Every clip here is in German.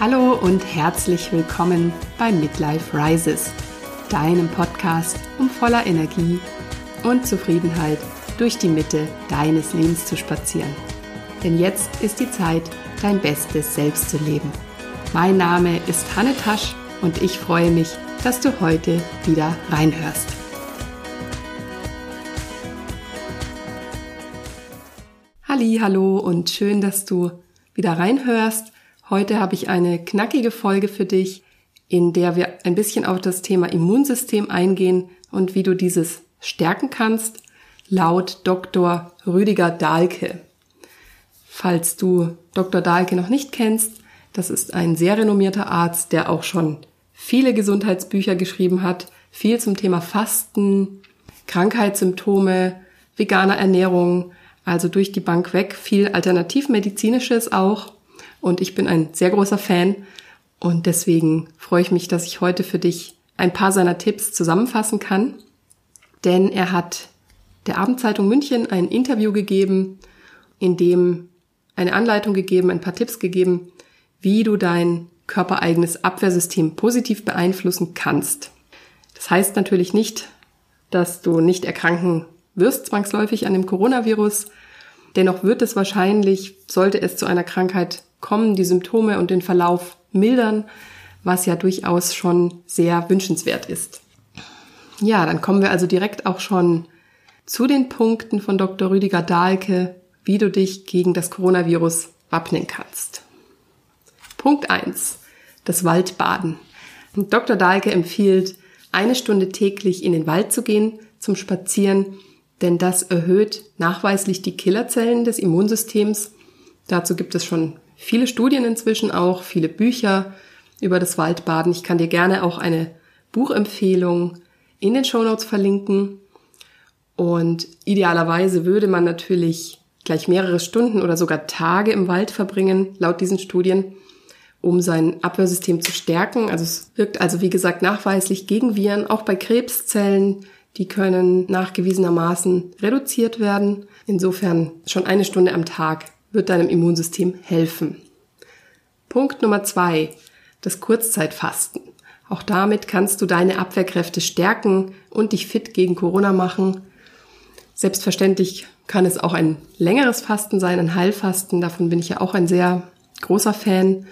Hallo und herzlich willkommen bei Midlife Rises, deinem Podcast, um voller Energie und Zufriedenheit durch die Mitte deines Lebens zu spazieren. Denn jetzt ist die Zeit, dein bestes Selbst zu leben. Mein Name ist Hanne Tasch und ich freue mich, dass du heute wieder reinhörst. Halli, hallo und schön, dass du wieder reinhörst Heute habe ich eine knackige Folge für dich, in der wir ein bisschen auf das Thema Immunsystem eingehen und wie du dieses stärken kannst, laut Dr. Rüdiger Dahlke. Falls du Dr. Dahlke noch nicht kennst, das ist ein sehr renommierter Arzt, der auch schon viele Gesundheitsbücher geschrieben hat, viel zum Thema Fasten, Krankheitssymptome, veganer Ernährung, also durch die Bank weg, viel alternativmedizinisches auch. Und ich bin ein sehr großer Fan und deswegen freue ich mich, dass ich heute für dich ein paar seiner Tipps zusammenfassen kann. Denn er hat der Abendzeitung München ein Interview gegeben, in dem eine Anleitung gegeben, ein paar Tipps gegeben, wie du dein körpereigenes Abwehrsystem positiv beeinflussen kannst. Das heißt natürlich nicht, dass du nicht erkranken wirst zwangsläufig an dem Coronavirus. Dennoch wird es wahrscheinlich, sollte es zu einer Krankheit kommen, die Symptome und den Verlauf mildern, was ja durchaus schon sehr wünschenswert ist. Ja, dann kommen wir also direkt auch schon zu den Punkten von Dr. Rüdiger Dahlke, wie du dich gegen das Coronavirus wappnen kannst. Punkt eins: Das Waldbaden. Dr. Dahlke empfiehlt, eine Stunde täglich in den Wald zu gehen zum Spazieren, denn das erhöht nachweislich die Killerzellen des Immunsystems. Dazu gibt es schon viele Studien inzwischen auch, viele Bücher über das Waldbaden. Ich kann dir gerne auch eine Buchempfehlung in den Shownotes verlinken. Und idealerweise würde man natürlich gleich mehrere Stunden oder sogar Tage im Wald verbringen, laut diesen Studien, um sein Abwehrsystem zu stärken. Also es wirkt also, wie gesagt, nachweislich gegen Viren, auch bei Krebszellen. Die können nachgewiesenermaßen reduziert werden. Insofern schon eine Stunde am Tag wird deinem Immunsystem helfen. Punkt Nummer zwei, das Kurzzeitfasten. Auch damit kannst du deine Abwehrkräfte stärken und dich fit gegen Corona machen. Selbstverständlich kann es auch ein längeres Fasten sein, ein Heilfasten. Davon bin ich ja auch ein sehr großer Fan.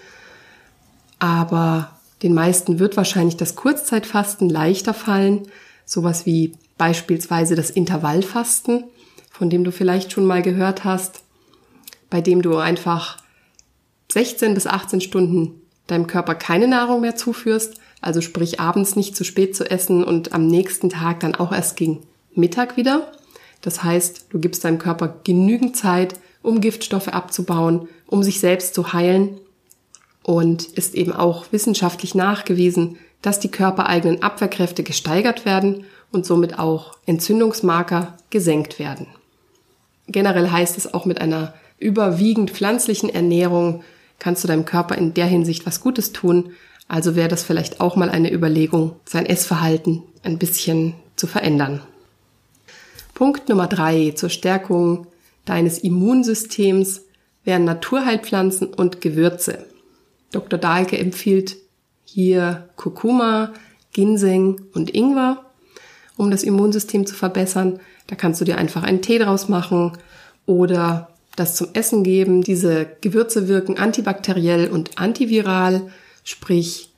Aber den meisten wird wahrscheinlich das Kurzzeitfasten leichter fallen. Sowas wie beispielsweise das Intervallfasten, von dem du vielleicht schon mal gehört hast bei dem du einfach 16 bis 18 Stunden deinem Körper keine Nahrung mehr zuführst, also sprich abends nicht zu spät zu essen und am nächsten Tag dann auch erst gegen Mittag wieder. Das heißt, du gibst deinem Körper genügend Zeit, um Giftstoffe abzubauen, um sich selbst zu heilen und ist eben auch wissenschaftlich nachgewiesen, dass die körpereigenen Abwehrkräfte gesteigert werden und somit auch Entzündungsmarker gesenkt werden. Generell heißt es auch mit einer überwiegend pflanzlichen Ernährung kannst du deinem Körper in der Hinsicht was Gutes tun. Also wäre das vielleicht auch mal eine Überlegung, sein Essverhalten ein bisschen zu verändern. Punkt Nummer drei zur Stärkung deines Immunsystems wären Naturheilpflanzen und Gewürze. Dr. Dahlke empfiehlt hier Kurkuma, Ginseng und Ingwer, um das Immunsystem zu verbessern. Da kannst du dir einfach einen Tee draus machen oder das zum Essen geben. Diese Gewürze wirken antibakteriell und antiviral, sprich,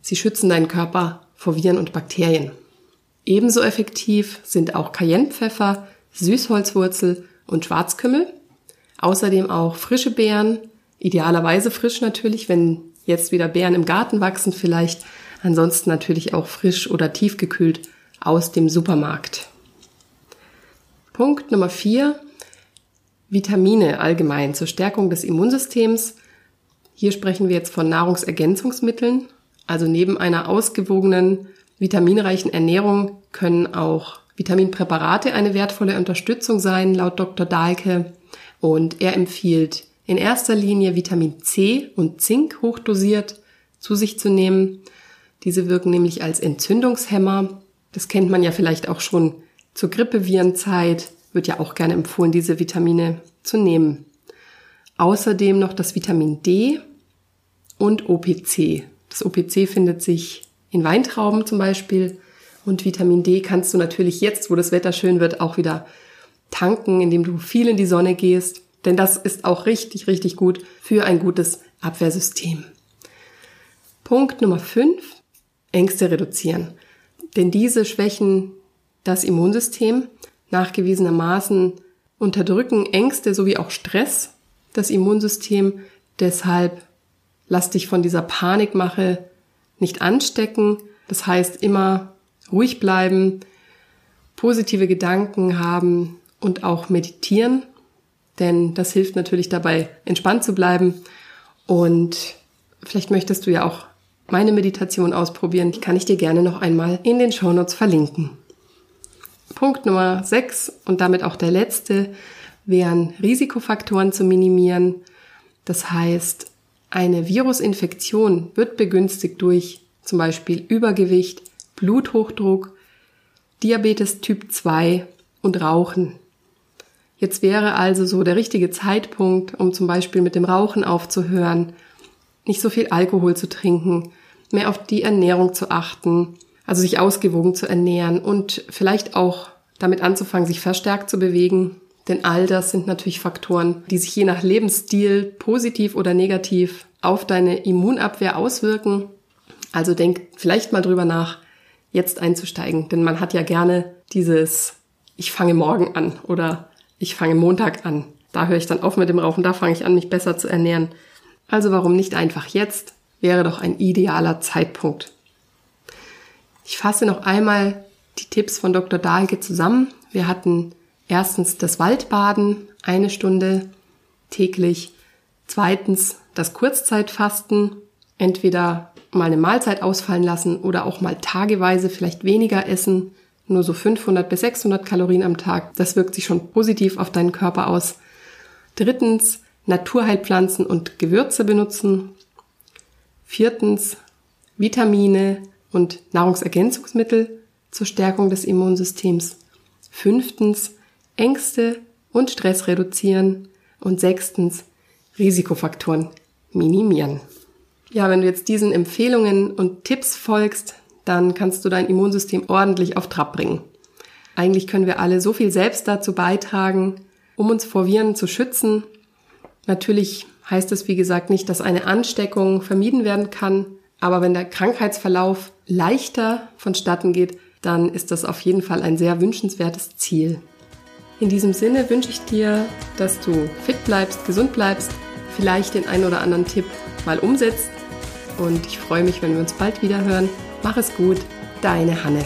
sie schützen deinen Körper vor Viren und Bakterien. Ebenso effektiv sind auch Cayennepfeffer, Süßholzwurzel und Schwarzkümmel. Außerdem auch frische Beeren, idealerweise frisch natürlich, wenn jetzt wieder Beeren im Garten wachsen vielleicht. Ansonsten natürlich auch frisch oder tiefgekühlt aus dem Supermarkt. Punkt Nummer vier Vitamine allgemein zur Stärkung des Immunsystems. Hier sprechen wir jetzt von Nahrungsergänzungsmitteln. Also neben einer ausgewogenen, vitaminreichen Ernährung können auch Vitaminpräparate eine wertvolle Unterstützung sein, laut Dr. Dahlke. Und er empfiehlt in erster Linie Vitamin C und Zink hochdosiert zu sich zu nehmen. Diese wirken nämlich als Entzündungshemmer. Das kennt man ja vielleicht auch schon zur Grippevirenzeit wird ja auch gerne empfohlen, diese Vitamine zu nehmen. Außerdem noch das Vitamin D und OPC. Das OPC findet sich in Weintrauben zum Beispiel und Vitamin D kannst du natürlich jetzt, wo das Wetter schön wird, auch wieder tanken, indem du viel in die Sonne gehst. Denn das ist auch richtig, richtig gut für ein gutes Abwehrsystem. Punkt Nummer 5. Ängste reduzieren. Denn diese schwächen das Immunsystem. Nachgewiesenermaßen unterdrücken Ängste sowie auch Stress das Immunsystem. Deshalb lass dich von dieser Panikmache nicht anstecken. Das heißt immer ruhig bleiben, positive Gedanken haben und auch meditieren, denn das hilft natürlich dabei, entspannt zu bleiben. Und vielleicht möchtest du ja auch meine Meditation ausprobieren. Die kann ich dir gerne noch einmal in den Shownotes verlinken. Punkt Nummer 6 und damit auch der letzte wären Risikofaktoren zu minimieren. Das heißt, eine Virusinfektion wird begünstigt durch zum Beispiel Übergewicht, Bluthochdruck, Diabetes Typ 2 und Rauchen. Jetzt wäre also so der richtige Zeitpunkt, um zum Beispiel mit dem Rauchen aufzuhören, nicht so viel Alkohol zu trinken, mehr auf die Ernährung zu achten, also sich ausgewogen zu ernähren und vielleicht auch damit anzufangen, sich verstärkt zu bewegen. Denn all das sind natürlich Faktoren, die sich je nach Lebensstil positiv oder negativ auf deine Immunabwehr auswirken. Also denk vielleicht mal drüber nach, jetzt einzusteigen. Denn man hat ja gerne dieses, ich fange morgen an oder ich fange Montag an. Da höre ich dann auf mit dem Rauchen, da fange ich an, mich besser zu ernähren. Also warum nicht einfach jetzt? Wäre doch ein idealer Zeitpunkt. Ich fasse noch einmal die Tipps von Dr. Dahlke zusammen. Wir hatten erstens das Waldbaden, eine Stunde täglich. Zweitens das Kurzzeitfasten, entweder mal eine Mahlzeit ausfallen lassen oder auch mal tageweise vielleicht weniger essen, nur so 500 bis 600 Kalorien am Tag. Das wirkt sich schon positiv auf deinen Körper aus. Drittens Naturheilpflanzen und Gewürze benutzen. Viertens Vitamine und Nahrungsergänzungsmittel zur Stärkung des Immunsystems. Fünftens, Ängste und Stress reduzieren. Und sechstens, Risikofaktoren minimieren. Ja, wenn du jetzt diesen Empfehlungen und Tipps folgst, dann kannst du dein Immunsystem ordentlich auf Trab bringen. Eigentlich können wir alle so viel selbst dazu beitragen, um uns vor Viren zu schützen. Natürlich heißt es, wie gesagt, nicht, dass eine Ansteckung vermieden werden kann, aber wenn der Krankheitsverlauf leichter vonstatten geht, dann ist das auf jeden Fall ein sehr wünschenswertes Ziel. In diesem Sinne wünsche ich dir, dass du fit bleibst, gesund bleibst, vielleicht den einen oder anderen Tipp mal umsetzt und ich freue mich, wenn wir uns bald wieder hören. Mach es gut, deine Hanne.